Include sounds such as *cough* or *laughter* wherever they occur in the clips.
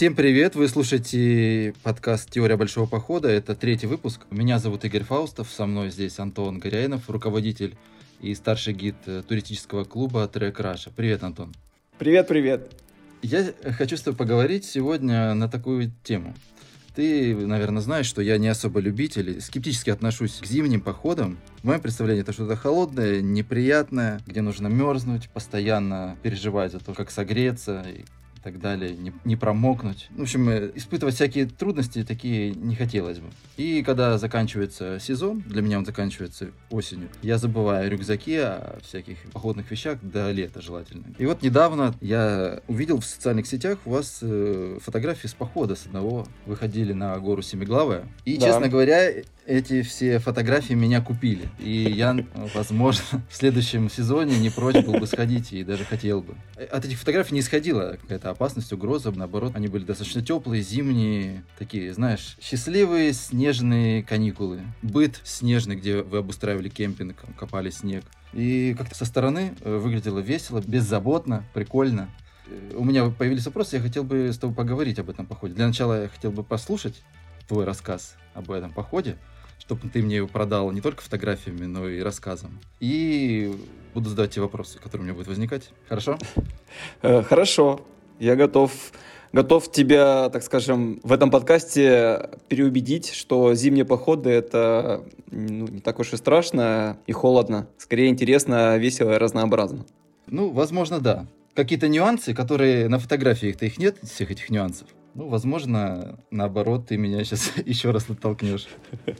Всем привет! Вы слушаете подкаст «Теория большого похода». Это третий выпуск. Меня зовут Игорь Фаустов, со мной здесь Антон Горяинов, руководитель и старший гид э, туристического клуба «Трек Раша». Привет, Антон! Привет, привет! Я хочу с тобой поговорить сегодня на такую тему. Ты, наверное, знаешь, что я не особо любитель, скептически отношусь к зимним походам. В моем представлении это что-то холодное, неприятное, где нужно мерзнуть, постоянно переживать за то, как согреться, и так далее, не, не промокнуть. В общем, э, испытывать всякие трудности такие не хотелось бы. И когда заканчивается сезон, для меня он заканчивается осенью, я забываю о рюкзаке, о всяких походных вещах до лета желательно. И вот недавно я увидел в социальных сетях у вас э, фотографии с похода с одного. Выходили на гору Семиглавая. И, да. честно говоря, эти все фотографии меня купили. И я, возможно, в следующем сезоне не прочь был бы сходить и даже хотел бы. От этих фотографий не исходила какая-то опасность, угроза. Наоборот, они были достаточно теплые, зимние, такие, знаешь, счастливые снежные каникулы. Быт снежный, где вы обустраивали кемпинг, копали снег. И как-то со стороны э, выглядело весело, беззаботно, прикольно. Э, у меня появились вопросы, я хотел бы с тобой поговорить об этом походе. Для начала я хотел бы послушать твой рассказ об этом походе, чтобы ты мне его продал не только фотографиями, но и рассказом. И буду задавать тебе вопросы, которые у меня будут возникать. Хорошо? *laughs* Э, хорошо. Я готов готов тебя, так скажем, в этом подкасте переубедить, что зимние походы — это ну, не так уж и страшно и холодно. Скорее интересно, весело и разнообразно. Ну, возможно, да. Какие-то нюансы, которые на фотографиях-то их нет, всех этих нюансов. Ну, возможно, наоборот, ты меня сейчас *laughs* еще раз оттолкнешь. *laughs*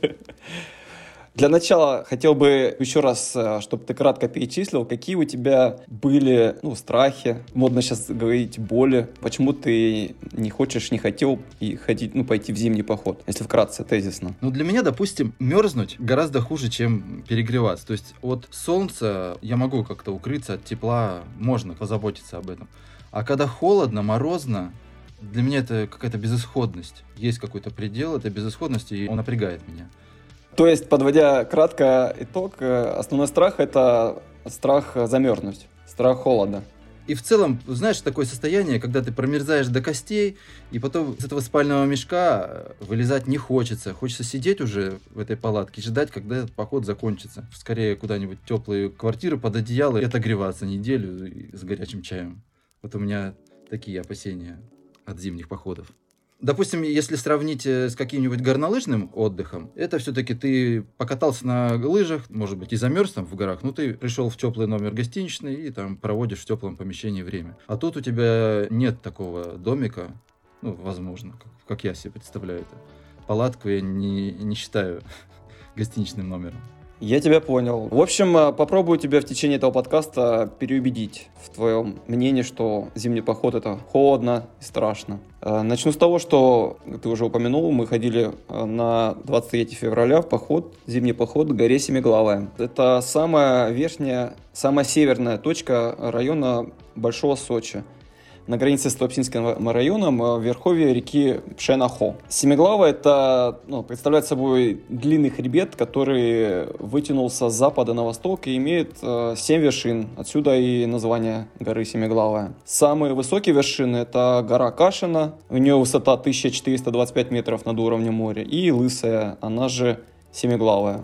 Для начала хотел бы еще раз, э, чтобы ты кратко перечислил, какие у тебя были ну, страхи, модно сейчас говорить боли, почему ты не хочешь, не хотел и ходить, ну, пойти в зимний поход, если вкратце, тезисно. Ну, для меня, допустим, мерзнуть гораздо хуже, чем перегреваться. То есть от солнца я могу как-то укрыться, от тепла можно позаботиться об этом. А когда холодно, морозно, для меня это какая-то безысходность. Есть какой-то предел этой безысходности, и он напрягает меня. То есть, подводя кратко итог, э, основной страх — это страх замерзнуть, страх холода. И в целом, знаешь, такое состояние, когда ты промерзаешь до костей, и потом из этого спального мешка э, вылезать не хочется. Хочется сидеть уже в этой палатке, ждать, когда этот поход закончится. Скорее куда-нибудь теплую квартиру под одеяло и отогреваться неделю с горячим чаем. Вот у меня такие опасения от зимних походов. Допустим, если сравнить э, с каким-нибудь горнолыжным отдыхом, это все-таки ты покатался на лыжах, может быть, и замерз там в горах, но ты пришел в теплый номер гостиничный и там проводишь в теплом помещении время. А тут у тебя нет такого домика, ну, возможно, как, я себе представляю это. Палатку я не, не считаю *laughs* гостиничным номером. Я тебя понял. В общем, э, попробую тебя в течение этого подкаста переубедить в твоем мнении, что зимний поход это холодно и страшно. Э, начну с того, что ты уже упомянул, мы ходили э, на 23 февраля в поход, зимний поход к горе Семиглавая. Это самая верхняя, самая северная точка района Большого Сочи на границе с Туапсинским районом э, в верховье реки Пшенахо. Семиглава это ну, представляет собой длинный хребет, который вытянулся с запада на восток и имеет э, 7 вершин. Отсюда и название горы Семиглавая. Самые высокие вершины это гора Кашина, у нее высота 1425 метров над уровнем моря, и Лысая, она же Семиглавая.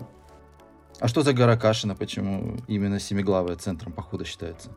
А что за гора Кашина? Почему именно Семиглавая центром похода считается?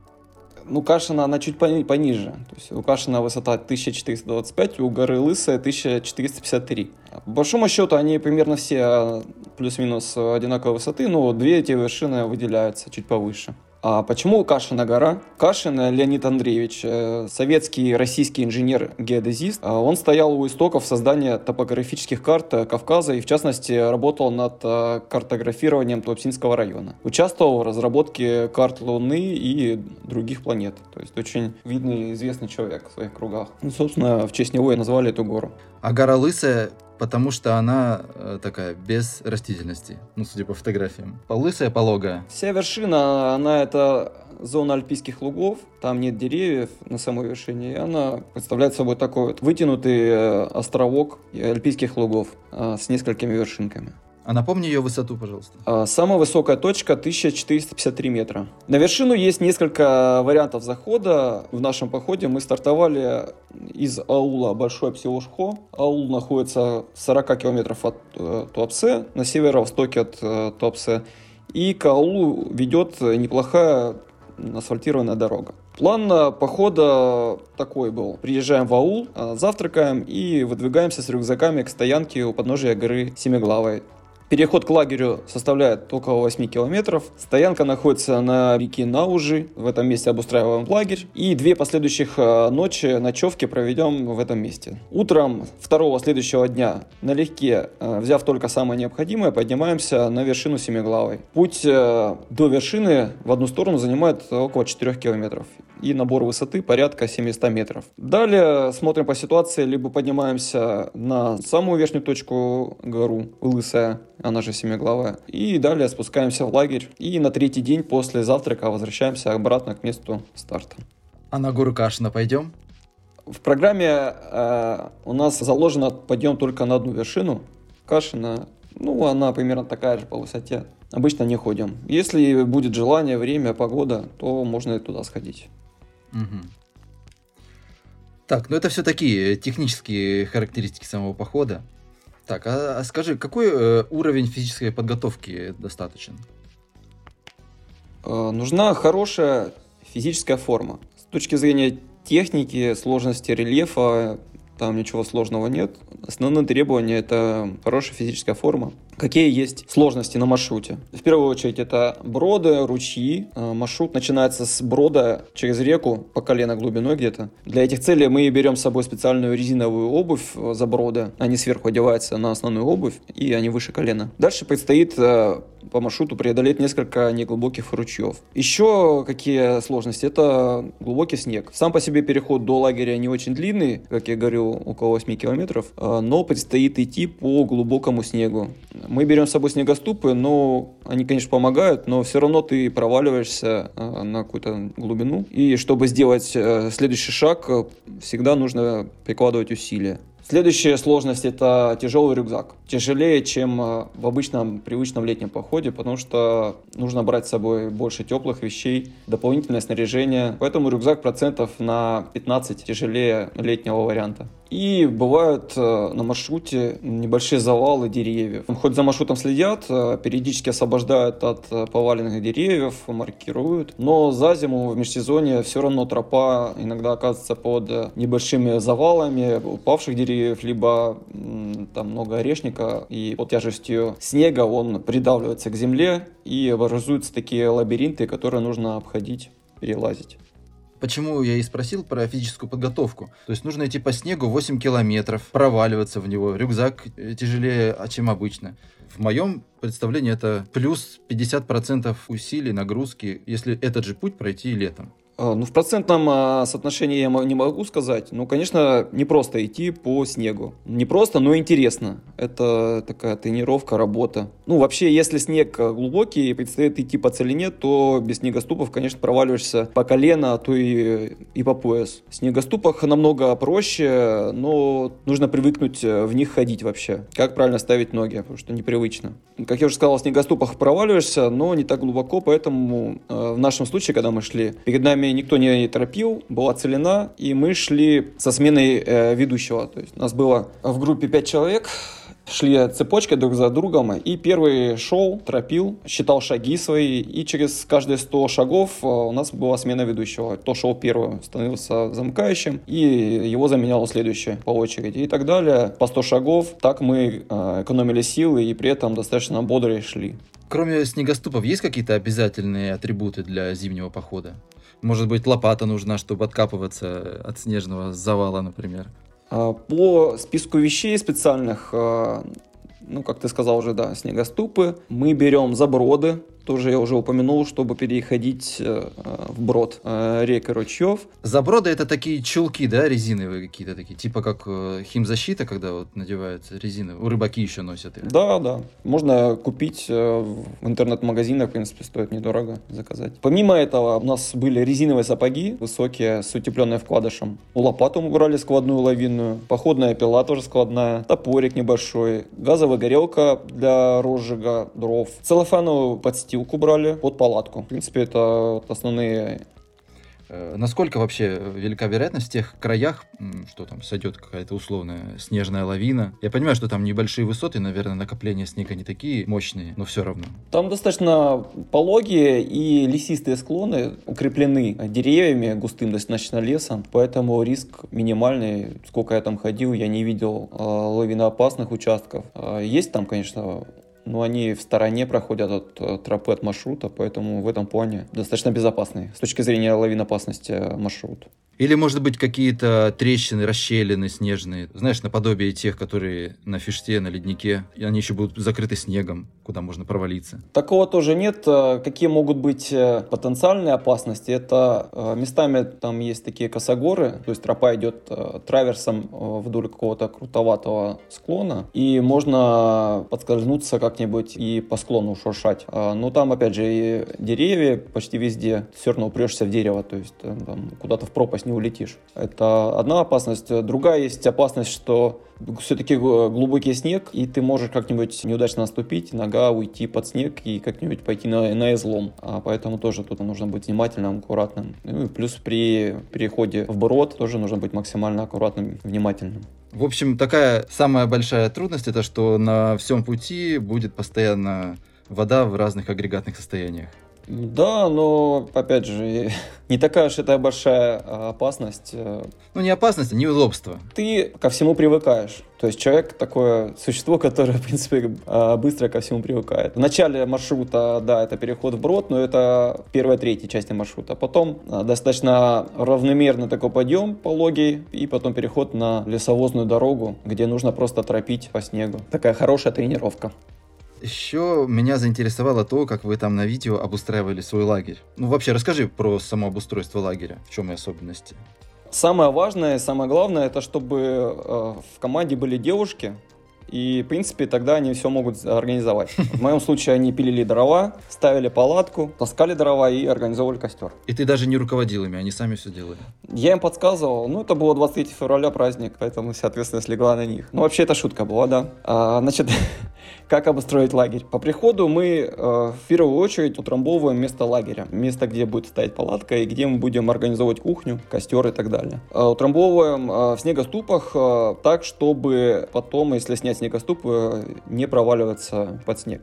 Ну, Кашина, она чуть пониже. То есть у Кашина высота 1425, у горы Лысая 1453. По большому счету, они примерно все а, плюс-минус одинаковой высоты, но две эти вершины выделяются чуть повыше. А почему Кашина гора? Кашин Леонид Андреевич, э, советский российский инженер-геодезист, а он стоял у истоков создания топографических карт э, Кавказа и, в частности, работал над э, картографированием Туапсинского района. Участвовал в разработке карт Луны и других планет. То есть очень видный и известный человек в своих кругах. Ну, собственно, в честь него и назвали эту гору. А гора Лысая потому что она э, такая без растительности, ну, судя по фотографиям. Полысая, пологая. Вся вершина, она это зона альпийских лугов, там нет деревьев на самой вершине, и она представляет собой такой вот вытянутый э, островок альпийских лугов э, с несколькими вершинками. А напомни ее высоту, пожалуйста. А, самая высокая точка 1453 метра. На вершину есть несколько вариантов захода. В нашем походе мы стартовали из аула Большой Псиошхо. Аул находится 40 километров от э, Туапсе, на северо-востоке от э, Туапсе. И к аулу ведет неплохая асфальтированная дорога. План похода такой был. Приезжаем в аул, э, завтракаем и выдвигаемся с рюкзаками к стоянке у подножия горы Семиглавой. Переход к лагерю составляет около 8 километров. Стоянка находится на реке Наужи. В этом месте обустраиваем лагерь. И две последующих э, ночи ночевки проведем в этом месте. Утром второго следующего дня налегке, э, взяв только самое необходимое, поднимаемся на вершину Семиглавой. Путь э, до вершины в одну сторону занимает около 4 километров и набор высоты порядка 700 метров. Далее смотрим по ситуации, либо поднимаемся на самую верхнюю точку гору, Лысая, она же Семиглавая, и далее спускаемся в лагерь, и на третий день после завтрака возвращаемся обратно к месту старта. А на гору Кашина пойдем? В программе э, у нас заложено подъем только на одну вершину. Кашина, ну, она примерно такая же по высоте. Обычно не ходим. Если будет желание, время, погода, то можно и туда сходить. Угу. Так, ну это все такие технические характеристики самого похода. Так, а, а скажи, какой э, уровень физической подготовки достаточен? Э, нужна хорошая физическая форма. С точки зрения техники, сложности рельефа, там ничего сложного нет. Основное требование – это хорошая физическая форма. Какие есть сложности на маршруте? В первую очередь это броды, ручьи. А, маршрут начинается с брода через реку по колено глубиной где-то. Для этих целей мы берем с собой специальную резиновую обувь э, за броды. Они сверху одеваются на основную обувь, и они выше колена. Дальше предстоит э, по маршруту преодолеть несколько неглубоких ручьев. Еще какие сложности? Это глубокий снег. Сам по себе переход до лагеря не очень длинный, как я говорю, около 8 километров, но предстоит идти по глубокому снегу. Мы берем с собой снегоступы, но они, конечно, помогают, но все равно ты проваливаешься а, на какую-то глубину. И чтобы сделать э, следующий шаг, всегда нужно прикладывать усилия. Следующая сложность – это тяжелый рюкзак. Тяжелее, чем э, в обычном привычном летнем походе, потому что нужно брать с собой больше теплых вещей, дополнительное снаряжение. Поэтому рюкзак процентов на 15 тяжелее летнего варианта. И бывают э, на маршруте небольшие завалы деревьев. Хоть за маршрутом следят, э, периодически освобождают от поваленных деревьев, маркируют, но за зиму в межсезонье все равно тропа иногда оказывается под небольшими завалами упавших деревьев, либо там много орешника, и под тяжестью снега он придавливается к земле, и образуются такие лабиринты, которые нужно обходить, перелазить. Почему я и спросил про физическую подготовку. То есть нужно идти по снегу 8 километров, проваливаться в него. Рюкзак э, тяжелее, а чем обычно. В моем представлении это плюс 50% усилий, нагрузки, если этот же путь пройти летом. А, ну, в процентном а, соотношении я не могу сказать. Ну, конечно, не просто идти по снегу. Не просто, но интересно. Это такая тренировка, работа. Ну, вообще, если снег глубокий и предстоит идти по целине, то без снегоступов, конечно, проваливаешься по колено, а то и, и по пояс. В снегоступах намного проще, но нужно привыкнуть э, в них ходить вообще. Как правильно ставить ноги, потому что непривычно. Как я уже сказал, в снегоступах проваливаешься, но не так глубоко, поэтому э, в нашем случае, когда мы шли, перед нами никто не торопил, была целина, и мы шли со сменой э, ведущего. То есть у нас было в группе 5 человек, шли цепочкой друг за другом, и первый шел, торопил, считал шаги свои, и через каждые 100 шагов э, у нас была смена ведущего. Кто шел первым, становился замыкающим, и его заменял следующий по очереди, и так далее. По 100 шагов, так мы э, экономили силы, и при этом достаточно бодро шли. Кроме снегоступов, есть какие-то обязательные атрибуты для зимнего похода? Может быть, лопата нужна, чтобы откапываться от снежного завала, например. А, по списку вещей специальных, а, ну, как ты сказал уже, да, снегоступы. Мы берем заброды, тоже я уже упомянул, чтобы переходить э, в брод э, рек и ручьев. Заброды это такие чулки, да, резиновые какие-то такие, типа как э, химзащита, когда вот надевается резиновые. У рыбаки еще носят их. Да, да. Можно купить в интернет-магазинах, в принципе, стоит недорого заказать. Помимо этого, у нас были резиновые сапоги высокие с утепленной вкладышем. Лопату мы брали складную лавинную, походная пила тоже складная, топорик небольшой, газовая горелка для розжига дров, целлофановую подстилку подстилку брали под палатку. В принципе, это основные Э, насколько вообще велика вероятность в тех краях, что там сойдет какая-то условная снежная лавина? Я понимаю, что там небольшие высоты, наверное, накопления снега не такие мощные, но все равно. Там достаточно пологие и лесистые склоны укреплены деревьями, густым достаточно лесом, поэтому риск минимальный. Сколько я там ходил, я не видел э, лавиноопасных участков. Э, есть там, конечно, но они в стороне проходят от, от тропы, от маршрута, поэтому в этом плане достаточно безопасный с точки зрения лавинопасности маршрут. Или, может быть, какие-то трещины, расщелины снежные, знаешь, наподобие тех, которые на фиште, на леднике, и они еще будут закрыты снегом, куда можно провалиться. Такого тоже нет. Э, какие могут быть э, потенциальные опасности? Это э, местами там есть такие косогоры, то есть тропа идет траверсом вдоль какого-то крутоватого склона, и можно подскользнуться как-нибудь и по склону шуршать. Но там, опять же, и деревья почти везде, все равно упрешься в дерево, то есть там, куда-то в пропасть не улетишь. Это одна опасность. Другая есть опасность, что все-таки глубокий снег, и ты можешь как-нибудь неудачно наступить, нога уйти под снег и как-нибудь пойти на, на излом. А поэтому тоже тут нужно быть внимательным, аккуратным. Ну и плюс при переходе в брод тоже нужно быть максимально аккуратным, внимательным. В общем, такая самая большая трудность, это что на всем пути будет постоянно вода в разных агрегатных состояниях. Да, но, опять же, *laughs* не такая уж это большая а, опасность. Э. Ну, не опасность, а неудобство. Ты ко всему привыкаешь. То есть человек такое существо, *laughs* которое, в принципе, а, быстро ко всему привыкает. В начале маршрута, да, это переход в брод, но это первая третья части маршрута. Потом а, достаточно равномерный такой подъем пологий, и потом переход на лесовозную дорогу, где нужно просто тропить по снегу. Такая хорошая тренировка. Еще меня заинтересовало то, как вы там на видео обустраивали свой лагерь. Ну, вообще, расскажи про само обустройство лагеря. В чем и особенности? Самое важное, самое главное, это чтобы э, в команде были девушки, и, в принципе, тогда они все могут организовать. *laughs* В моем случае они пилили дрова, ставили палатку, таскали дрова и организовывали костер. И ты даже не руководил ими, они сами все делали? Я им подсказывал. Ну, это было 23 февраля праздник, поэтому вся ответственность легла на них. Ну, вообще, это шутка была, да. А, значит, *laughs* как обустроить лагерь? По приходу мы э, в первую очередь утрамбовываем место лагеря. Место, где будет стоять палатка и где мы будем организовывать кухню, костер и так далее. Э, утрамбовываем э, в снегоступах э, так, чтобы потом, если снять снегоступ э, не проваливаться под снег.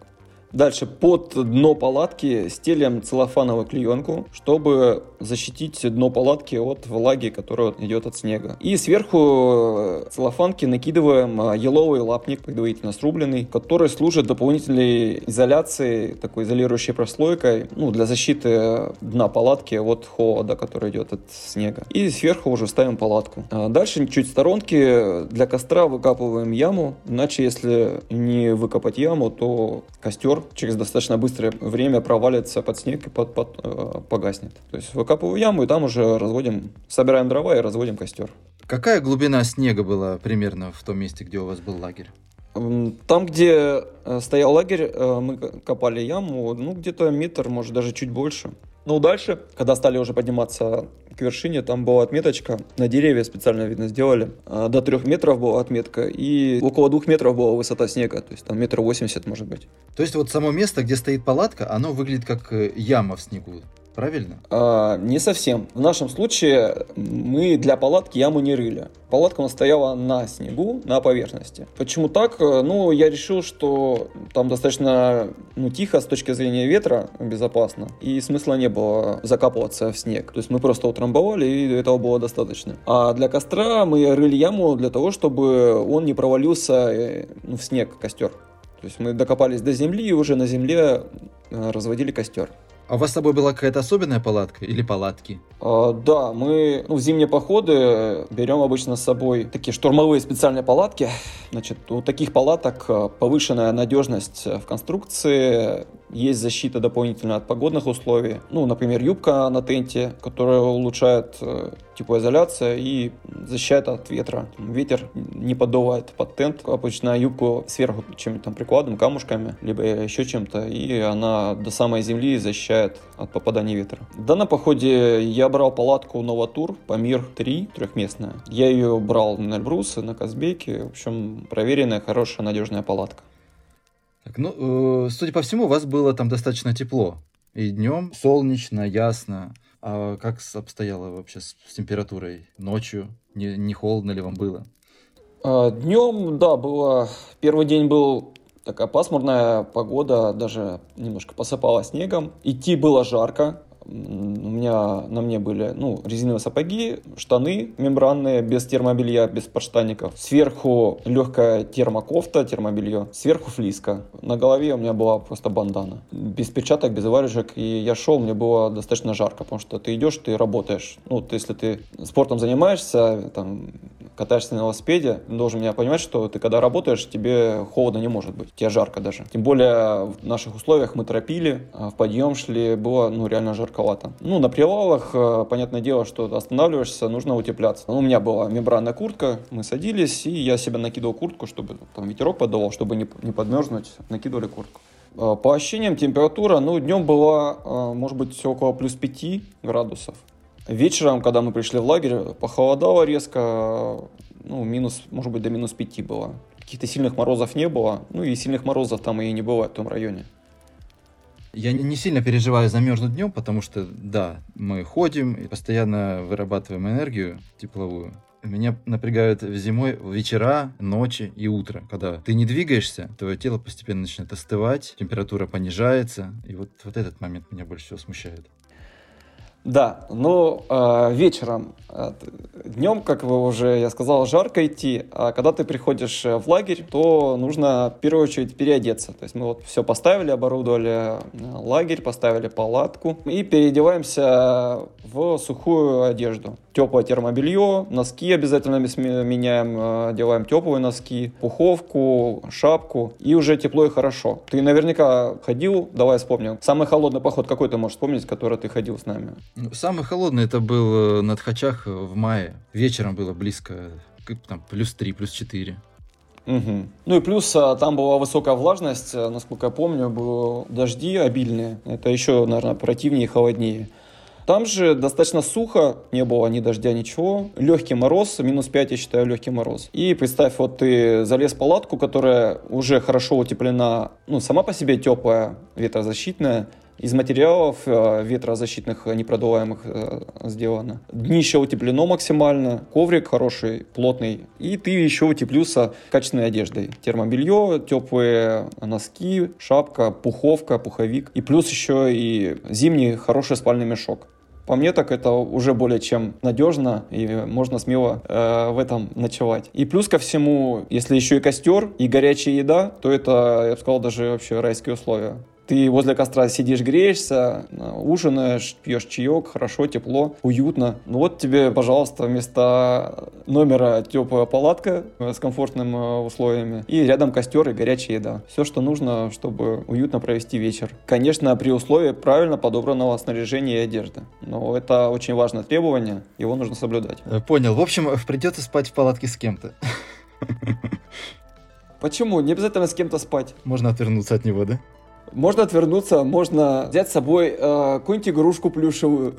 Дальше под дно палатки стелим целлофановую клеенку, чтобы защитить дно палатки от влаги, которая идет от снега. И сверху э, целлофанки накидываем э, еловый лапник, предварительно срубленный, который служит дополнительной изоляцией, такой изолирующей прослойкой, ну, для защиты дна палатки от холода, который идет от снега. И сверху уже ставим палатку. А дальше чуть в сторонке для костра выкапываем яму, иначе если не выкопать яму, то костер костер через достаточно быстрое время провалится под снег и под, под, э, погаснет. То есть выкапываю яму и там уже разводим, собираем дрова и разводим костер. Какая глубина снега была примерно в том месте, где у вас был лагерь? Там, где э, стоял лагерь, э, мы копали яму, ну, где-то метр, может, даже чуть больше. Ну, дальше, когда стали уже подниматься к вершине, там была отметочка, на деревья специально, видно, сделали. А, до трех метров была отметка, и около двух метров была высота снега, то есть там метр восемьдесят, может быть. То есть вот само место, где стоит палатка, оно выглядит как э, яма в снегу правильно? А, не совсем. В нашем случае мы для палатки яму не рыли. Палатка у нас стояла на снегу, на поверхности. Почему так? Ну, я решил, что там достаточно ну, тихо с точки зрения ветра, безопасно, и смысла не было закапываться в снег. То есть мы просто утрамбовали, и этого было достаточно. А для костра мы рыли яму для того, чтобы он не провалился э, ну, в снег, костер. То есть мы докопались до земли и уже на земле э, разводили костер. А у вас с собой была какая-то особенная палатка или палатки? А, да, мы ну, в зимние походы берем обычно с собой такие штурмовые специальные палатки. Значит, у таких палаток э, повышенная надежность в конструкции, есть защита дополнительно от погодных условий. Ну, например, юбка на тенте, которая улучшает э, теплоизоляция и защищает от ветра. Ветер не поддувает под тент. Обычно юбку сверху чем-то там прикладом, камушками, либо еще чем-то, и она до самой земли защищает от попадания ветра. Да, на походе я брал палатку Новатур Памир 3, трехместная. Я ее брал на Эльбрусе, на Казбеке. В общем, проверенная, хорошая, надежная палатка. Так, ну, э, судя по всему, у вас было там достаточно тепло. И днем солнечно, ясно. А как обстояло вообще с, с температурой ночью? Не, не холодно ли вам было? А, днем, да, было... Первый день был такая пасмурная погода, даже немножко посыпала снегом. Идти было жарко, у меня на мне были ну, резиновые сапоги, штаны мембранные, без термобелья, без подштанников. Сверху легкая термокофта, термобелье. Сверху флиска. На голове у меня была просто бандана. Без перчаток, без варежек. И я шел, мне было достаточно жарко, потому что ты идешь, ты работаешь. Ну, если ты спортом занимаешься, там, катаешься на велосипеде, должен меня понимать, что ты когда работаешь, тебе холодно не может быть, тебе жарко даже. Тем более в наших условиях мы торопили, а в подъем шли, было ну реально жарковато. Ну на привалах, э, понятное дело, что останавливаешься, нужно утепляться. Ну, у меня была мембранная куртка, мы садились, и я себе накидывал куртку, чтобы там ветерок подавал, чтобы не, не подмерзнуть, накидывали куртку. Э, по ощущениям температура, ну, днем была, э, может быть, около плюс 5 градусов. Вечером, когда мы пришли в лагерь, похолодало резко, ну, минус, может быть, до минус 5 было. Каких-то сильных морозов не было, ну и сильных морозов там и не бывает в том районе. Я не сильно переживаю замерзнуть днем, потому что, да, мы ходим и постоянно вырабатываем энергию тепловую. Меня напрягают зимой вечера, ночи и утро. Когда ты не двигаешься, твое тело постепенно начинает остывать, температура понижается. И вот, вот этот момент меня больше всего смущает. Да, но э, вечером, э, днем, как вы уже, я сказал, жарко идти, а когда ты приходишь э, в лагерь, то нужно в первую очередь переодеться. То есть мы вот все поставили, оборудовали э, лагерь, поставили палатку и переодеваемся в сухую одежду. Теплое термобелье, носки обязательно меняем, э, одеваем теплые носки, пуховку, шапку, и уже тепло и хорошо. Ты наверняка ходил, давай вспомним, самый холодный поход какой ты можешь вспомнить, который ты ходил с нами? Ну, самый холодный это был э, на Тхачах в мае. Вечером было близко, там, плюс 3, плюс 4. Угу. Ну и плюс а, там была высокая влажность, э, насколько я помню, были дожди обильные. Это еще, наверное, противнее и холоднее. Там же достаточно сухо, не было ни дождя, ничего. Легкий мороз, минус 5, я считаю, легкий мороз. И представь, вот ты залез в палатку, которая уже хорошо утеплена, ну, сама по себе теплая, ветрозащитная, из материалов э, ветрозащитных э, непродуваемых э, сделано. Днище утеплено максимально, коврик хороший, плотный. И ты еще утеплился качественной одеждой. Термобелье, теплые носки, шапка, пуховка, пуховик. И плюс еще и зимний хороший спальный мешок. По мне так это уже более чем надежно, и можно смело э, в этом ночевать. И плюс ко всему, если еще и костер, и горячая еда, то это, я бы сказал, даже вообще райские условия. Ты возле костра сидишь, греешься, ужинаешь, пьешь чаек, хорошо, тепло, уютно. Ну вот тебе, пожалуйста, вместо номера теплая палатка с комфортными э, условиями и рядом костер и горячая еда. Все, что нужно, чтобы уютно провести вечер. Конечно, при условии правильно подобранного снаряжения и одежды. Но это очень важное требование, его нужно соблюдать. Э, понял. В общем, придется спать в палатке с кем-то. Почему? Не обязательно с кем-то спать. Можно отвернуться от него, да? Можно отвернуться, можно взять с собой э, какую-нибудь игрушку плюшевую.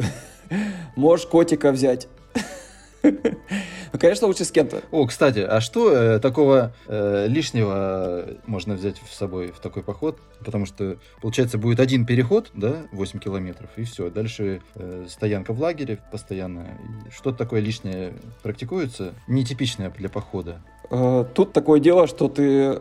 *laughs* Можешь котика взять. *laughs* Ну, конечно, лучше с кем-то. О, кстати, а что э, такого э, лишнего можно взять с собой в такой поход? Потому что, получается, будет один переход, да, 8 километров, и все. Дальше э, стоянка в лагере постоянно. Что-то такое лишнее практикуется, нетипичное для похода. Э, тут такое дело, что ты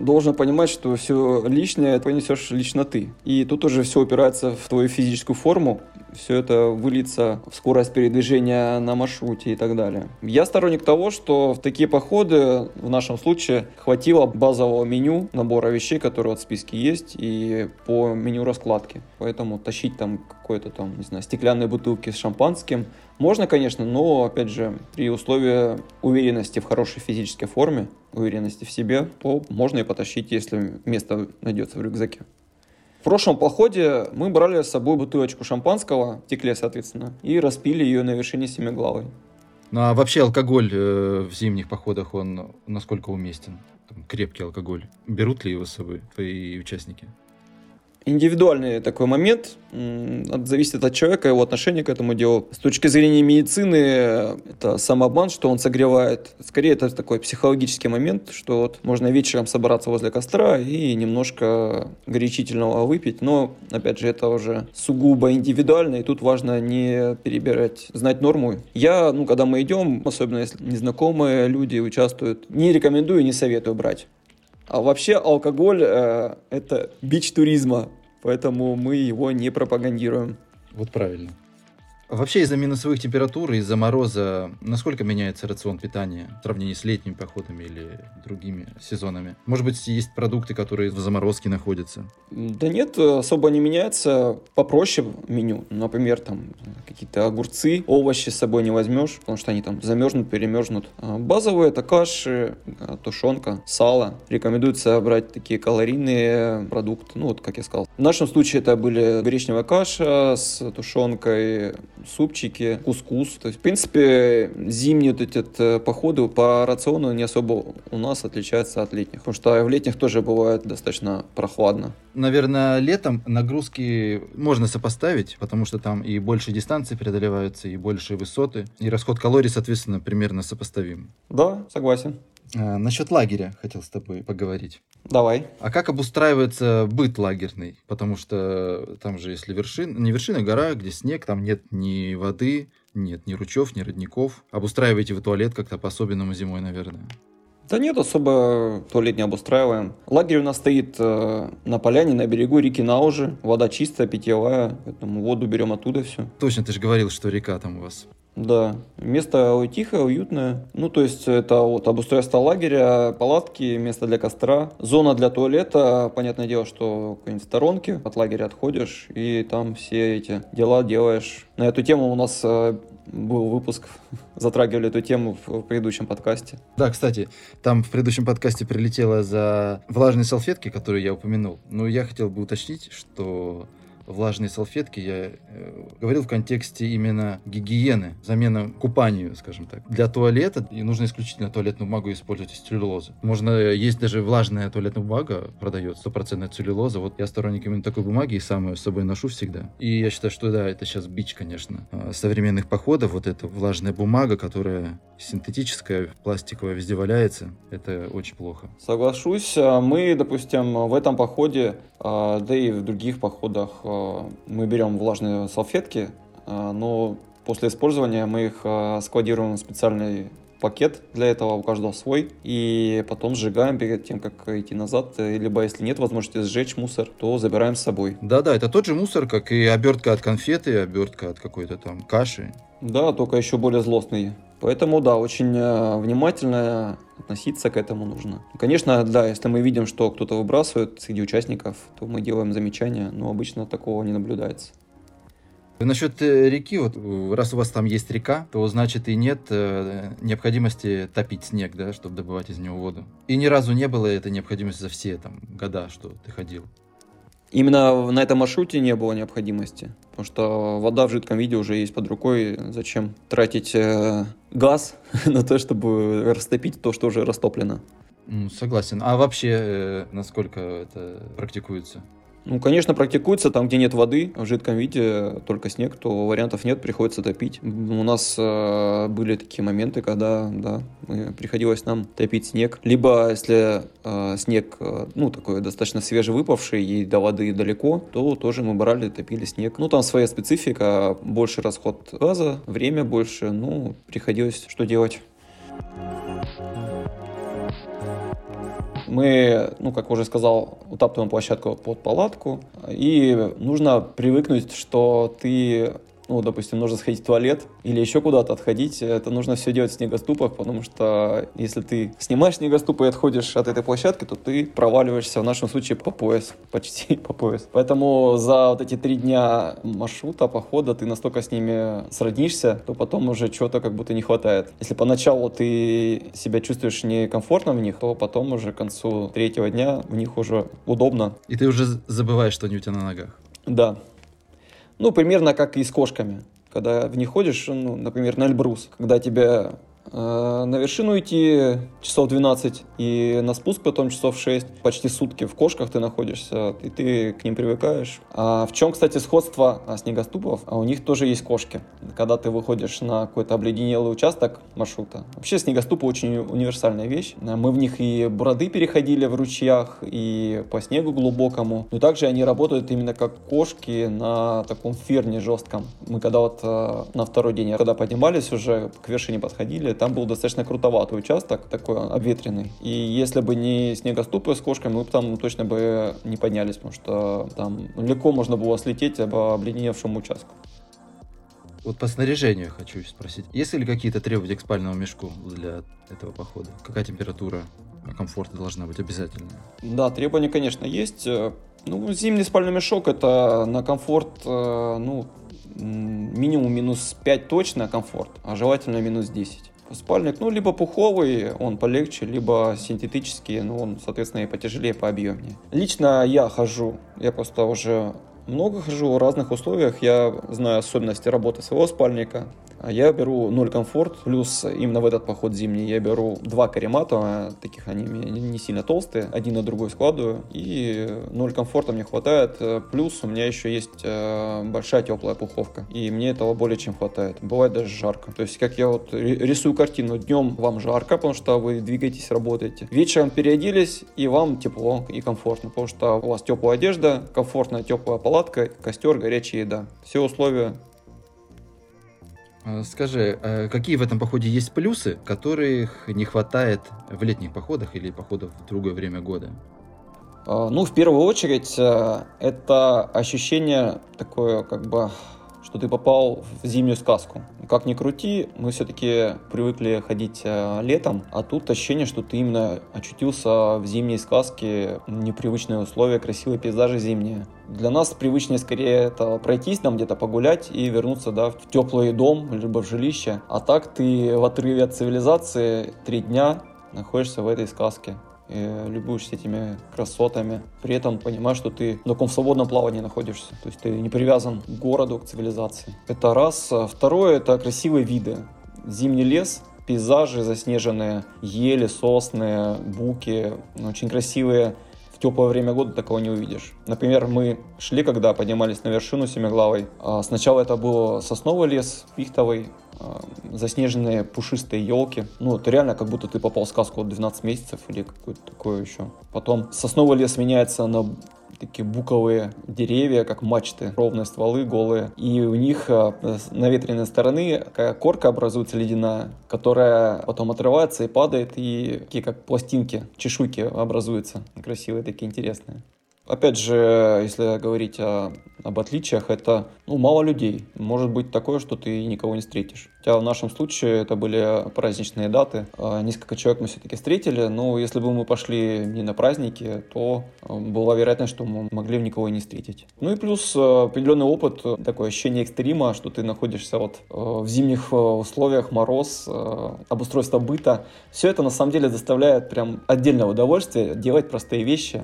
должен понимать, что все лишнее понесешь лично ты. И тут уже все упирается в твою физическую форму. Все это выльется в скорость передвижения на маршруте и так далее. Я сторонник того, что в такие походы в нашем случае хватило базового меню, набора вещей, которые вот в списке есть, и по меню раскладки. Поэтому тащить там какой-то там, не знаю, стеклянные бутылки с шампанским можно, конечно, но, опять же, при условии уверенности в хорошей физической форме, уверенности в себе, то можно и потащить, если место найдется в рюкзаке. В прошлом походе мы брали с собой бутылочку шампанского, в стекле, соответственно, и распили ее на вершине семиглавой. Ну а вообще алкоголь э, в зимних походах, он насколько уместен? Там, крепкий алкоголь. Берут ли его с собой твои участники? Индивидуальный такой момент. Зависит от человека, его отношения к этому делу. С точки зрения медицины, это самообман, что он согревает. Скорее, это такой психологический момент, что вот можно вечером собраться возле костра и немножко горячительного выпить. Но, опять же, это уже сугубо индивидуально, и тут важно не перебирать, знать норму. Я, ну, когда мы идем, особенно если незнакомые люди участвуют, не рекомендую, не советую брать. А вообще алкоголь э, это бич туризма, поэтому мы его не пропагандируем. Вот правильно. Вообще из-за минусовых температур, из-за мороза, насколько меняется рацион питания в сравнении с летними походами или другими сезонами? Может быть, есть продукты, которые в заморозке находятся? Да нет, особо не меняется. Попроще меню. Например, там какие-то огурцы, овощи с собой не возьмешь, потому что они там замерзнут, перемерзнут. А базовые это каши, а, тушенка, сало. Рекомендуется брать такие калорийные продукты. Ну вот, как я сказал. В нашем случае это были гречневая каша с тушенкой, супчики, кускус. То есть, в принципе, зимние вот эти э, походы по рациону не особо у нас отличаются от летних. Потому что в летних тоже бывает достаточно прохладно. Наверное, летом нагрузки можно сопоставить, потому что там и больше дистанции преодолеваются, и больше высоты, и расход калорий, соответственно, примерно сопоставим. Да, согласен. А, насчет лагеря хотел с тобой поговорить. Давай. А как обустраивается быт лагерный? Потому что там же, если вершина, не вершина, гора, где снег, там нет ни воды, нет ни ручьев, ни родников. Обустраиваете вы туалет как-то по-особенному зимой, наверное? Да нет, особо туалет не обустраиваем. Лагерь у нас стоит э, на поляне, на берегу реки Наужи. Вода чистая, питьевая, поэтому воду берем оттуда все. Точно, ты же говорил, что река там у вас. Да, место тихое, уютное. Ну, то есть это вот обустройство лагеря, палатки, место для костра, зона для туалета. Понятное дело, что какой-нибудь сторонки от лагеря отходишь и там все эти дела делаешь. На эту тему у нас э, был выпуск, *laughs* затрагивали эту тему в предыдущем подкасте. Да, кстати, там в предыдущем подкасте прилетело за влажные салфетки, которые я упомянул. Но я хотел бы уточнить, что влажные салфетки, я э, говорил в контексте именно гигиены, замена купанию, скажем так. Для туалета и нужно исключительно туалетную бумагу использовать из целлюлозы. Можно, есть даже влажная туалетная бумага, продает стопроцентная целлюлоза. Вот я сторонник именно такой бумаги и сам ее с собой ношу всегда. И я считаю, что да, это сейчас бич, конечно, а, современных походов. Вот эта влажная бумага, которая синтетическая, пластиковая, везде валяется, это очень плохо. Соглашусь. А, мы, допустим, в этом походе, да и в других походах мы берем влажные салфетки, а, но после использования мы их а, складируем в специальный пакет для этого, у каждого свой, и потом сжигаем перед тем, как идти назад, либо если нет возможности сжечь мусор, то забираем с собой. Да-да, это тот же мусор, как и обертка от конфеты, обертка от какой-то там каши. Да, только еще более злостный. Поэтому, да, очень э, внимательно относиться к этому нужно. Конечно, да, если мы видим, что кто-то выбрасывает среди участников, то мы делаем замечания, но обычно такого не наблюдается. Насчет э, реки, вот раз у вас там есть река, то значит и нет э, необходимости топить снег, да, чтобы добывать из него воду. И ни разу не было этой необходимости за все там года, что ты ходил. Именно на этом маршруте не было необходимости, потому что вода в жидком виде уже есть под рукой. Зачем тратить э, газ *laughs* на то, чтобы растопить то, что уже растоплено? Согласен. А вообще, э, насколько это практикуется? Ну, конечно, практикуется там, где нет воды, в жидком виде, только снег, то вариантов нет, приходится топить. У нас э, были такие моменты, когда, да, приходилось нам топить снег. Либо, если э, снег, э, ну, такой достаточно свежевыпавший и до воды далеко, то тоже мы брали, топили снег. Ну, там своя специфика, больше расход газа, время больше, ну, приходилось что делать. Мы, ну, как уже сказал, утаптываем площадку под палатку, и нужно привыкнуть, что ты ну, допустим, нужно сходить в туалет или еще куда-то отходить, это нужно все делать в снегоступах, потому что если ты снимаешь снегоступ и отходишь от этой площадки, то ты проваливаешься в нашем случае по пояс, *laughs* почти по пояс. Поэтому за вот эти три дня маршрута, похода, ты настолько с ними сроднишься, то потом уже чего-то как будто не хватает. Если поначалу ты себя чувствуешь некомфортно в них, то потом уже к концу третьего дня в них уже удобно. И ты уже забываешь, что они у тебя на ногах. Да, ну, примерно как и с кошками. Когда в них ходишь, ну, например, на Эльбрус, когда тебе Э, на вершину идти часов 12 и на спуск потом часов 6. Почти сутки в кошках ты находишься, и ты к ним привыкаешь. А в чем, кстати, сходство а, снегоступов? А у них тоже есть кошки. Когда ты выходишь на какой-то обледенелый участок маршрута. Вообще снегоступы очень универсальная вещь. Мы в них и броды переходили в ручьях, и по снегу глубокому. Но также они работают именно как кошки на таком ферне жестком. Мы когда вот э, на второй день, когда поднимались уже, к вершине подходили, там был достаточно крутоватый участок, такой обветренный. И если бы не снегоступы с кошками, мы бы там точно бы не поднялись, потому что там легко можно было слететь по обледеневшему участку. Вот по снаряжению хочу спросить. Есть ли какие-то требования к спальному мешку для этого похода? Какая температура комфорта должна быть обязательно? Да, требования, конечно, есть. Ну, зимний спальный мешок это на комфорт, э, ну, минимум минус 5 точно комфорт, а желательно минус 10 спальник, ну, либо пуховый, он полегче, либо синтетический, ну, он, соответственно, и потяжелее, пообъемнее. Лично я хожу, я просто уже много хожу в разных условиях, я знаю особенности работы своего спальника, я беру 0 комфорт, плюс именно в этот поход зимний я беру два каремата, таких они не сильно толстые, один на другой складываю, и 0 комфорта мне хватает, плюс у меня еще есть э, большая теплая пуховка, и мне этого более чем хватает. Бывает даже жарко. То есть, как я вот рисую картину, днем вам жарко, потому что вы двигаетесь, работаете. Вечером переоделись, и вам тепло и комфортно, потому что у вас теплая одежда, комфортная теплая палатка, костер, горячая еда. Все условия скажи, а какие в этом походе есть плюсы, которых не хватает в летних походах или походах в другое время года? А, ну, в первую очередь, э, это ощущение такое, как бы, что ты попал в зимнюю сказку. Как ни крути, мы все-таки привыкли ходить э, летом, а тут ощущение, что ты именно очутился в зимней сказке, непривычные условия, красивые пейзажи зимние. Для нас привычнее скорее это пройтись там где-то погулять и вернуться да, в теплый дом, либо в жилище. А так ты в отрыве от цивилизации три дня находишься в этой сказке любуешься этими красотами. При этом понимаешь, что ты в таком свободном плавании находишься. То есть ты не привязан к городу, к цивилизации. Это раз. Второе — это красивые виды. Зимний лес, пейзажи заснеженные, ели, сосны, буки, очень красивые в теплое время года такого не увидишь. Например, мы шли, когда поднимались на вершину Семиглавой. А сначала это был сосновый лес, пихтовый, а, заснеженные пушистые елки. Ну, это реально как будто ты попал в сказку 12 месяцев или какое-то такое еще. Потом сосновый лес меняется на такие буковые деревья, как мачты, ровные стволы, голые. И у них а, с наветренной стороны корка образуется ледяная, которая потом отрывается и падает, и такие как пластинки, чешуйки образуются. Красивые такие, интересные. Опять же, если говорить о, об отличиях, это ну, мало людей. Может быть такое, что ты никого не встретишь. Хотя в нашем случае это были праздничные даты. А, несколько человек мы все-таки встретили, но если бы мы пошли не на праздники, то а, была вероятность, что мы могли никого не встретить. Ну и плюс а, определенный опыт, такое ощущение экстрима, что ты находишься вот в зимних условиях, мороз, обустройство быта. Все это на самом деле заставляет прям отдельное удовольствие делать простые вещи,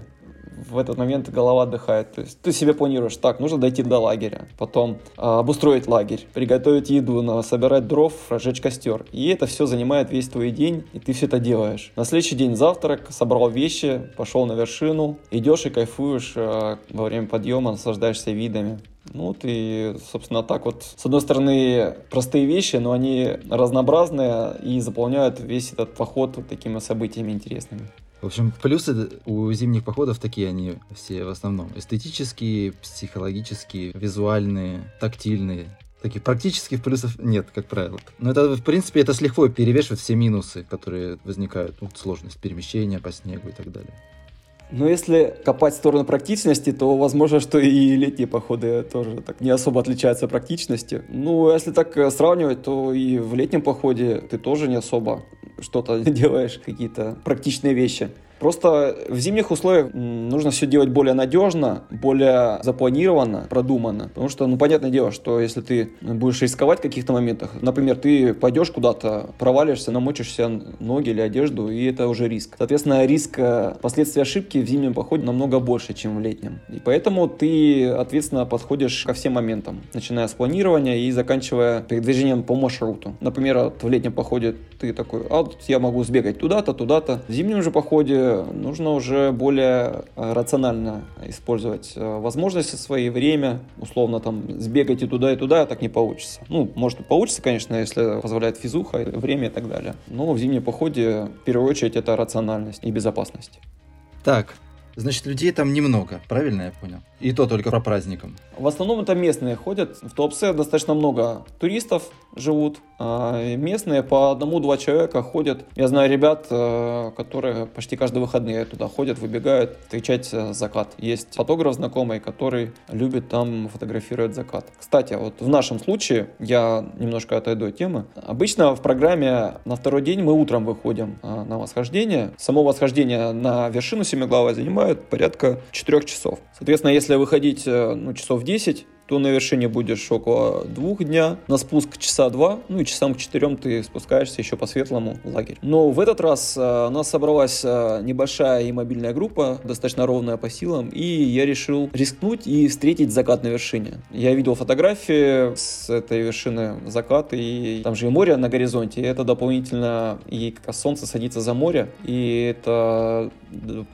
в этот момент голова отдыхает. То есть ты себе планируешь, так, нужно дойти до лагеря, потом э, обустроить лагерь, приготовить еду, собирать дров, разжечь костер. И это все занимает весь твой день, и ты все это делаешь. На следующий день завтрак, собрал вещи, пошел на вершину, идешь и кайфуешь э, во время подъема, наслаждаешься видами. Ну вот и, собственно, так вот, с одной стороны, простые вещи, но они разнообразные и заполняют весь этот поход вот такими событиями интересными. В общем, плюсы у зимних походов такие они все в основном. Эстетические, психологические, визуальные, тактильные. Таких практических плюсов нет, как правило. Но это, в принципе, это с легко перевешивает все минусы, которые возникают. Ну, сложность перемещения по снегу и так далее. Но если копать в сторону практичности, то возможно, что и летние походы тоже так не особо отличаются практичностью. Ну, если так э, сравнивать, то и в летнем походе ты тоже не особо что-то *laughs* делаешь, какие-то практичные вещи. Просто в зимних условиях нужно все делать более надежно, более запланированно, продуманно. Потому что, ну, понятное дело, что если ты будешь рисковать в каких-то моментах, например, ты пойдешь куда-то, провалишься, намочишься ноги или одежду, и это уже риск. Соответственно, риск э, последствий ошибки в зимнем походе намного больше, чем в летнем. И поэтому ты ответственно подходишь ко всем моментам, начиная с планирования и заканчивая передвижением по маршруту. Например, в летнем походе ты такой, а я могу сбегать туда-то, туда-то. В зимнем же походе нужно уже более э, рационально использовать э, возможности свои, время, условно там сбегать и туда, и туда, а так не получится. Ну, может получится, конечно, если позволяет физуха, время и так далее. Но в зимнем походе в первую очередь это рациональность и безопасность. Так, Значит, людей там немного, правильно я понял? И то только по праздникам. В основном это местные ходят. В Туапсе достаточно много туристов живут. А местные по одному-два человека ходят. Я знаю ребят, э, которые почти каждые выходные туда ходят, выбегают встречать э, закат. Есть фотограф знакомый, который любит там фотографировать закат. Кстати, вот в нашем случае, я немножко отойду от темы. Обычно в программе на второй день мы утром выходим э, на восхождение. Само восхождение на вершину Семиглавой занимает порядка 4 часов. Соответственно, если выходить э, ну, часов 10, то на вершине будешь около двух дня, на спуск часа два, ну и часам к четырем ты спускаешься еще по светлому в лагерь. Но в этот раз э, нас собралась э, небольшая и мобильная группа, достаточно ровная по силам, и я решил рискнуть и встретить закат на вершине. Я видел фотографии с этой вершины заката, и там же и море на горизонте, и это дополнительно, и как солнце садится за море, и это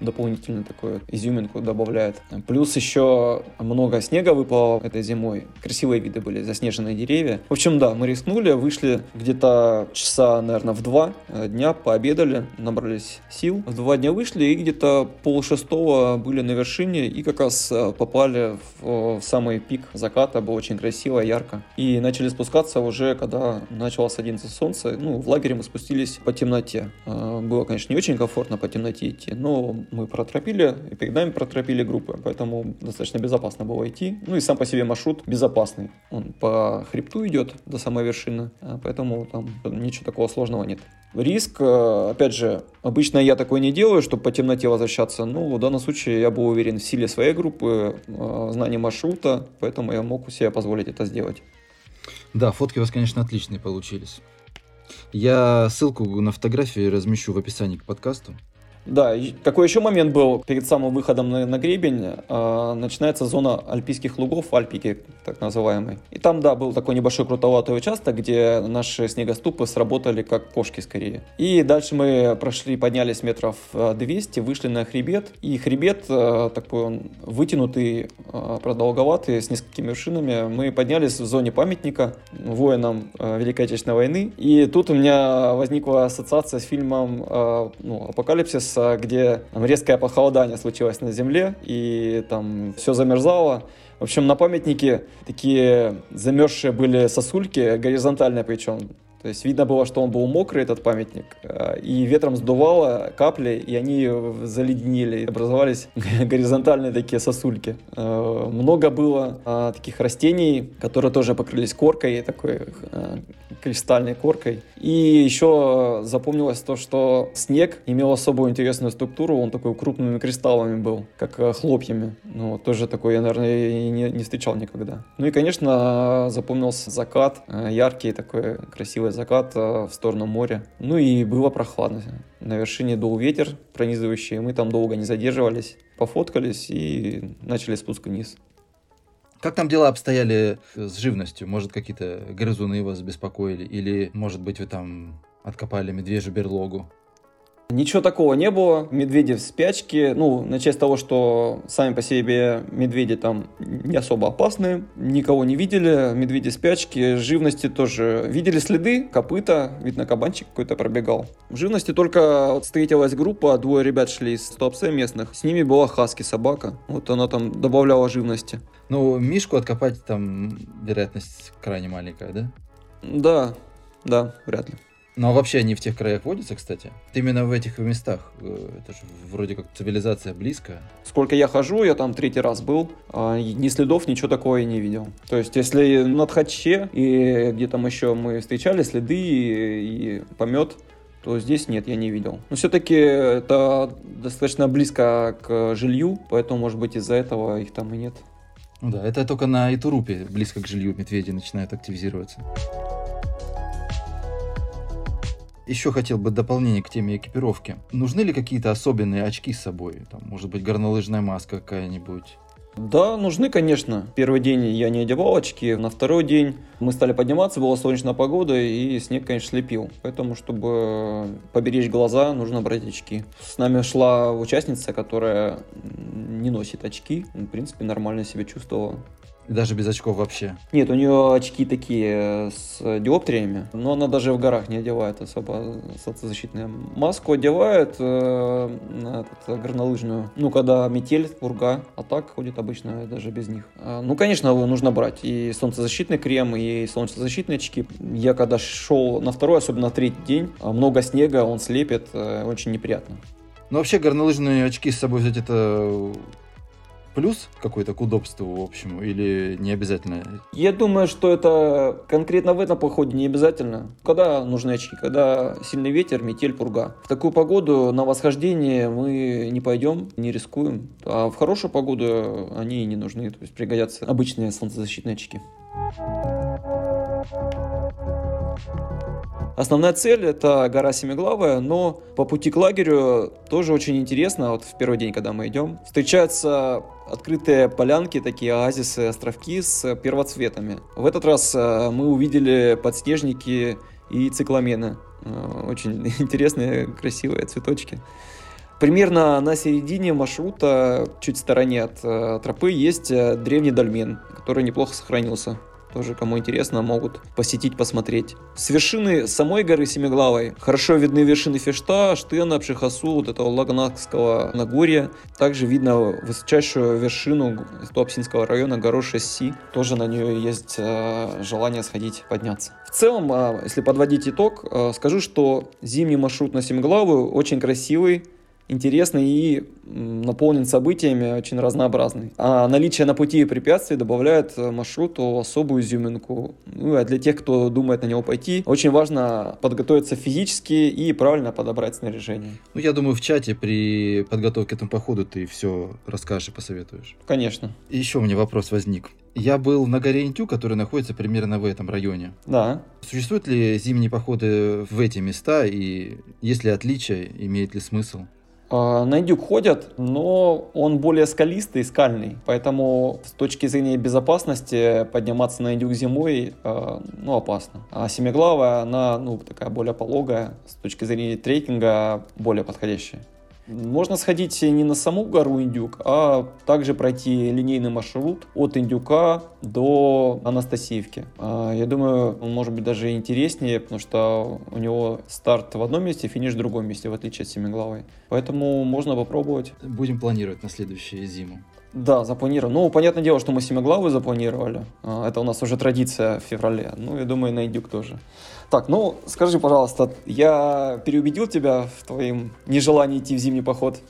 дополнительно такую изюминку добавляет. Плюс еще много снега выпало этой зимой. Красивые виды были, заснеженные деревья. В общем, да, мы рискнули, вышли где-то часа, наверное, в два дня, пообедали, набрались сил. В два дня вышли и где-то пол шестого были на вершине и как раз э, попали в, в самый пик заката, было очень красиво, ярко. И начали спускаться уже, когда начало садиться солнце. Ну, в лагере мы спустились по темноте. Э, было, конечно, не очень комфортно по темноте идти, но мы протропили, и перед нами протропили группы, поэтому достаточно безопасно было идти. Ну и сам по себе маршрут безопасный. Он по хребту идет до самой вершины, а поэтому там ничего такого сложного нет. Риск, э, опять же, обычно я такой не делаю, чтобы по темноте возвращаться, но в данном случае я был уверен в силе своей группы, э, знании маршрута, поэтому я мог себе позволить это сделать. Да, фотки у вас, конечно, отличные получились. Я ссылку на фотографии размещу в описании к подкасту. Да, какой еще момент был перед самым выходом на, на гребень, э, начинается зона альпийских лугов, альпики так называемый. И там, да, был такой небольшой крутоватый участок, где наши снегоступы сработали как кошки скорее. И дальше мы прошли, поднялись метров 200, вышли на хребет. И хребет э, такой он вытянутый, э, продолговатый, с несколькими вершинами. Мы поднялись в зоне памятника воинам э, Великой Отечественной войны. И тут у меня возникла ассоциация с фильмом э, ну, «Апокалипсис» где там, резкое похолодание случилось на Земле, и там все замерзало. В общем, на памятнике такие замерзшие были сосульки, горизонтальные причем. То есть видно было, что он был мокрый, этот памятник, э, и ветром сдувало капли, и они заледенели, и образовались *laughs* горизонтальные такие сосульки. Э, много было э, таких растений, которые тоже покрылись коркой, такой кристальной коркой. И еще запомнилось то, что снег имел особую интересную структуру, он такой крупными кристаллами был, как хлопьями. Ну, тоже такой я, наверное, и не, не встречал никогда. Ну и, конечно, запомнился закат, яркий такой красивый закат э, в сторону моря. Ну и было прохладно. На вершине дул ветер пронизывающий, мы там долго не задерживались, пофоткались и начали спуск вниз. Как там дела обстояли с живностью? Может, какие-то грызуны вас беспокоили? Или, может быть, вы там откопали медвежью берлогу? Ничего такого не было. Медведи в спячке. Ну, начать с того, что сами по себе медведи там не особо опасны. Никого не видели. Медведи в спячке. Живности тоже видели следы, копыта. Видно, кабанчик какой-то пробегал. В живности только вот встретилась группа, двое ребят шли из стопсе местных. С ними была хаски собака. Вот она там добавляла живности. Ну, мишку откопать там вероятность крайне маленькая, да? Да, да, вряд ли. Ну а вообще они в тех краях водятся, кстати? Именно в этих местах. Э, это же вроде как цивилизация близкая. Сколько я хожу, я там третий раз был, а ни следов, ничего такого я не видел. То есть, если на Тхаче и где там еще мы встречали следы и, и помет, то здесь нет, я не видел. Но все-таки это достаточно близко к жилью, поэтому, может быть, из-за этого их там и нет. Ну да, это только на Итурупе, близко к жилью медведи начинают активизироваться. Еще хотел бы дополнение к теме экипировки. Нужны ли какие-то особенные очки с собой? Там, может быть, горнолыжная маска какая-нибудь? Да, нужны, конечно. Первый день я не одевал очки, на второй день мы стали подниматься, была солнечная погода, и снег, конечно, слепил. Поэтому, чтобы поберечь глаза, нужно брать очки. С нами шла участница, которая не носит очки, в принципе, нормально себя чувствовала. Даже без очков вообще? Нет, у нее очки такие с диоптриями, но она даже в горах не одевает особо солнцезащитную маску. Одевает э, этот, горнолыжную, ну, когда метель, пурга, а так ходит обычно даже без них. А, ну, конечно, его нужно брать и солнцезащитный крем, и солнцезащитные очки. Я когда шел на второй, особенно на третий день, а много снега, он слепит, э, очень неприятно. Ну, вообще, горнолыжные очки с собой взять это плюс какой-то к удобству, в общем, или не обязательно? Я думаю, что это конкретно в этом походе не обязательно. Когда нужны очки? Когда сильный ветер, метель, пурга. В такую погоду на восхождение мы не пойдем, не рискуем. А в хорошую погоду они не нужны, то есть пригодятся обычные солнцезащитные очки. Основная цель это гора Семиглавая, но по пути к лагерю тоже очень интересно. Вот в первый день, когда мы идем, встречаются открытые полянки, такие оазисы, островки с первоцветами. В этот раз э, мы увидели подснежники и цикламены. Э, очень *laughs* интересные, красивые цветочки. Примерно на середине маршрута, чуть в стороне от э, тропы, есть древний дольмен, который неплохо сохранился. Тоже, кому интересно, могут посетить, посмотреть. С вершины самой горы Семиглавой хорошо видны вершины Фешта, Штена, Пшихасу, вот этого Лаганакского Нагорья. Также видно высочайшую вершину Туапсинского района, гору Шесси. Тоже на нее есть э, желание сходить, подняться. В целом, э, если подводить итог, э, скажу, что зимний маршрут на Семиглавую очень красивый, интересный и наполнен событиями, очень разнообразный. А наличие на пути препятствий добавляет э, маршруту особую изюминку. Ну, а для тех, кто думает на него пойти, очень важно подготовиться физически и правильно подобрать снаряжение. Ну, я думаю, в чате при подготовке к этому походу ты все расскажешь и посоветуешь. Конечно. И еще у меня вопрос возник. Я был на горе Интю, которая находится примерно в этом районе. Да. Существуют ли зимние походы в эти места и есть ли отличия, имеет ли смысл? А, на индюк ходят, но он более скалистый, скальный, поэтому с точки зрения безопасности подниматься на индюк зимой а, ну, опасно. А семиглавая, она ну, такая более пологая, с точки зрения трекинга более подходящая. Можно сходить не на саму гору Индюк, а также пройти линейный маршрут от Индюка до Анастасиевки. А, я думаю, он может быть даже интереснее, потому что у него старт в одном месте, финиш в другом месте, в отличие от Семиглавой. Поэтому можно попробовать. Будем планировать на следующую зиму. Да, запланировано. Ну, понятное дело, что мы Семиглавы запланировали. А, это у нас уже традиция в феврале. Ну, я думаю, на Индюк тоже. Так, ну, скажи, пожалуйста, я переубедил тебя в твоем нежелании идти в зимний поход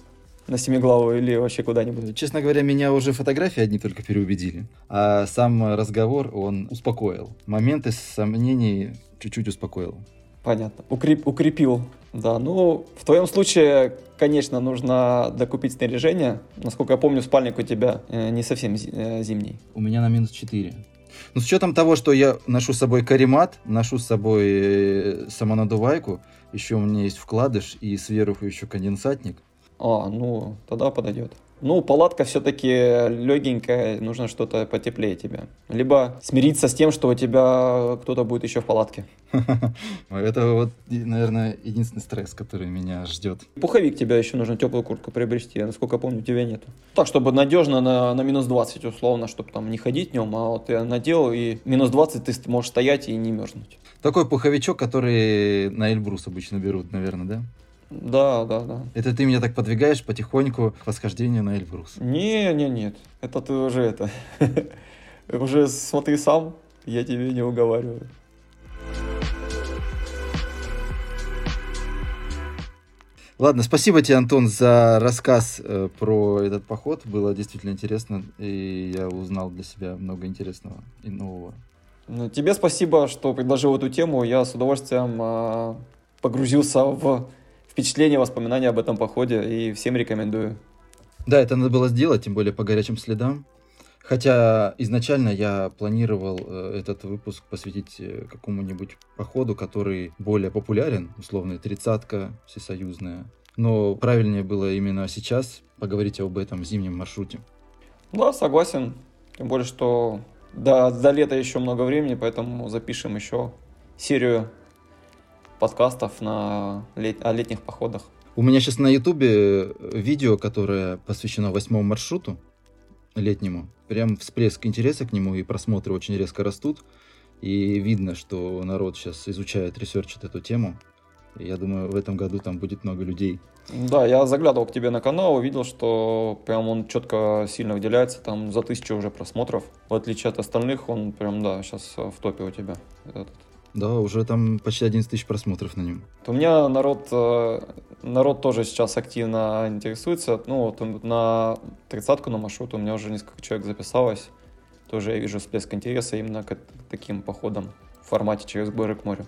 на Семиглаву или вообще куда-нибудь? Честно говоря, меня уже фотографии одни только переубедили. А сам разговор, он успокоил. Моменты сомнений чуть-чуть успокоил. Понятно. Укреп, укрепил. Да, ну, в твоем случае, конечно, нужно докупить снаряжение. Насколько я помню, спальник у тебя э, не совсем э, зимний. У меня на минус 4. Но с учетом того, что я ношу с собой каремат, ношу с собой э, самонадувайку, еще у меня есть вкладыш и сверху еще конденсатник. А, ну, тогда подойдет. Ну, палатка все-таки легенькая, нужно что-то потеплее тебе. Либо смириться с тем, что у тебя кто-то будет еще в палатке. *laughs* Это вот, наверное, единственный стресс, который меня ждет. Пуховик тебе еще нужно теплую куртку приобрести, насколько помню, у тебя нету. Так, чтобы надежно на, на минус 20 условно, чтобы там не ходить днем, а вот я надел, и минус 20 ты можешь стоять и не мерзнуть. Такой пуховичок, который на Эльбрус обычно берут, наверное, да? Да, да, да. Это ты меня так подвигаешь потихоньку к восхождению на Эльбрус? Не, не, нет. Это ты уже это... *laughs* Уже смотри сам, я тебе не уговариваю. Ладно, спасибо тебе, Антон, за рассказ э, про этот поход. Было действительно интересно, и я узнал для себя много интересного и нового. Ну, тебе спасибо, что предложил эту тему. Я с удовольствием э, погрузился в впечатления, воспоминания об этом походе и всем рекомендую. Да, это надо было сделать, тем более по горячим следам. Хотя изначально я планировал э, этот выпуск посвятить э, какому-нибудь походу, который более популярен, условно, тридцатка всесоюзная. Но правильнее было именно сейчас поговорить об этом зимнем маршруте. Да, согласен. Тем более, что до, до лета еще много времени, поэтому запишем еще серию подкастов на лет, о летних походах. У меня сейчас на ютубе видео, которое посвящено восьмому маршруту летнему. Прям всплеск интереса к нему и просмотры очень резко растут. И видно, что народ сейчас изучает, ресерчит эту тему. И я думаю, в этом году там будет много людей. Да, я заглядывал к тебе на канал, увидел, что прям он четко сильно выделяется, там за тысячу уже просмотров. В отличие от остальных, он прям, да, сейчас в топе у тебя. Этот. Да, уже там почти 11 тысяч просмотров на нем. У меня народ, э, народ тоже сейчас активно интересуется. Ну, вот на тридцатку на маршрут у меня уже несколько человек записалось. Тоже я вижу всплеск интереса именно к таким походам в формате через горы к морю.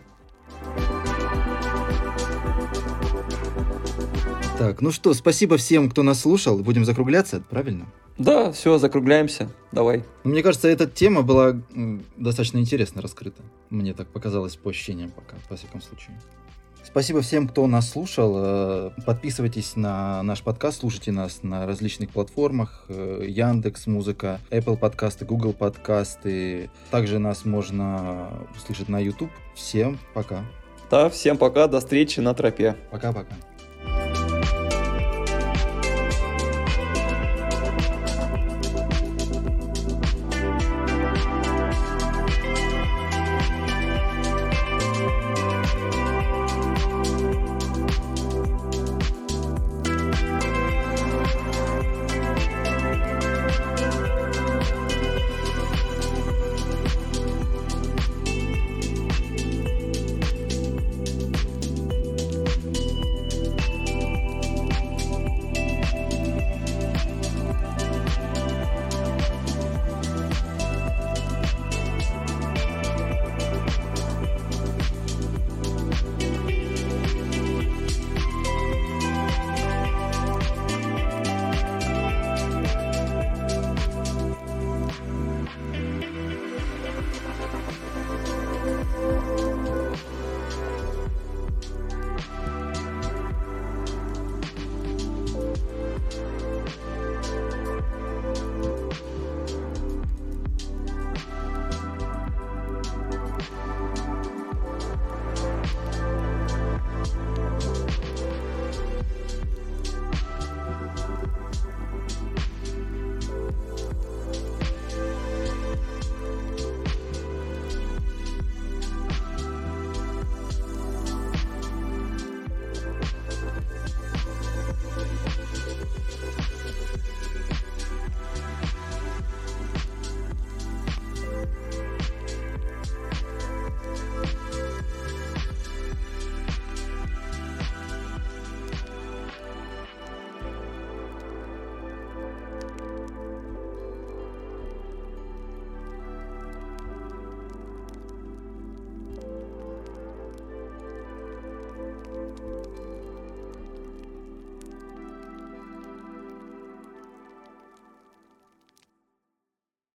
Так, ну что, спасибо всем, кто нас слушал. Будем закругляться, правильно? Да, все, закругляемся. Давай. Мне кажется, эта тема была достаточно интересно раскрыта. Мне так показалось по ощущениям пока, во всяком случае. Спасибо всем, кто нас слушал. Э, подписывайтесь на наш подкаст, слушайте нас на различных платформах. Э, Яндекс Музыка, Apple подкасты, Google подкасты. Также нас можно слышать на YouTube. Всем пока. Да, всем пока, до встречи на тропе. Пока-пока.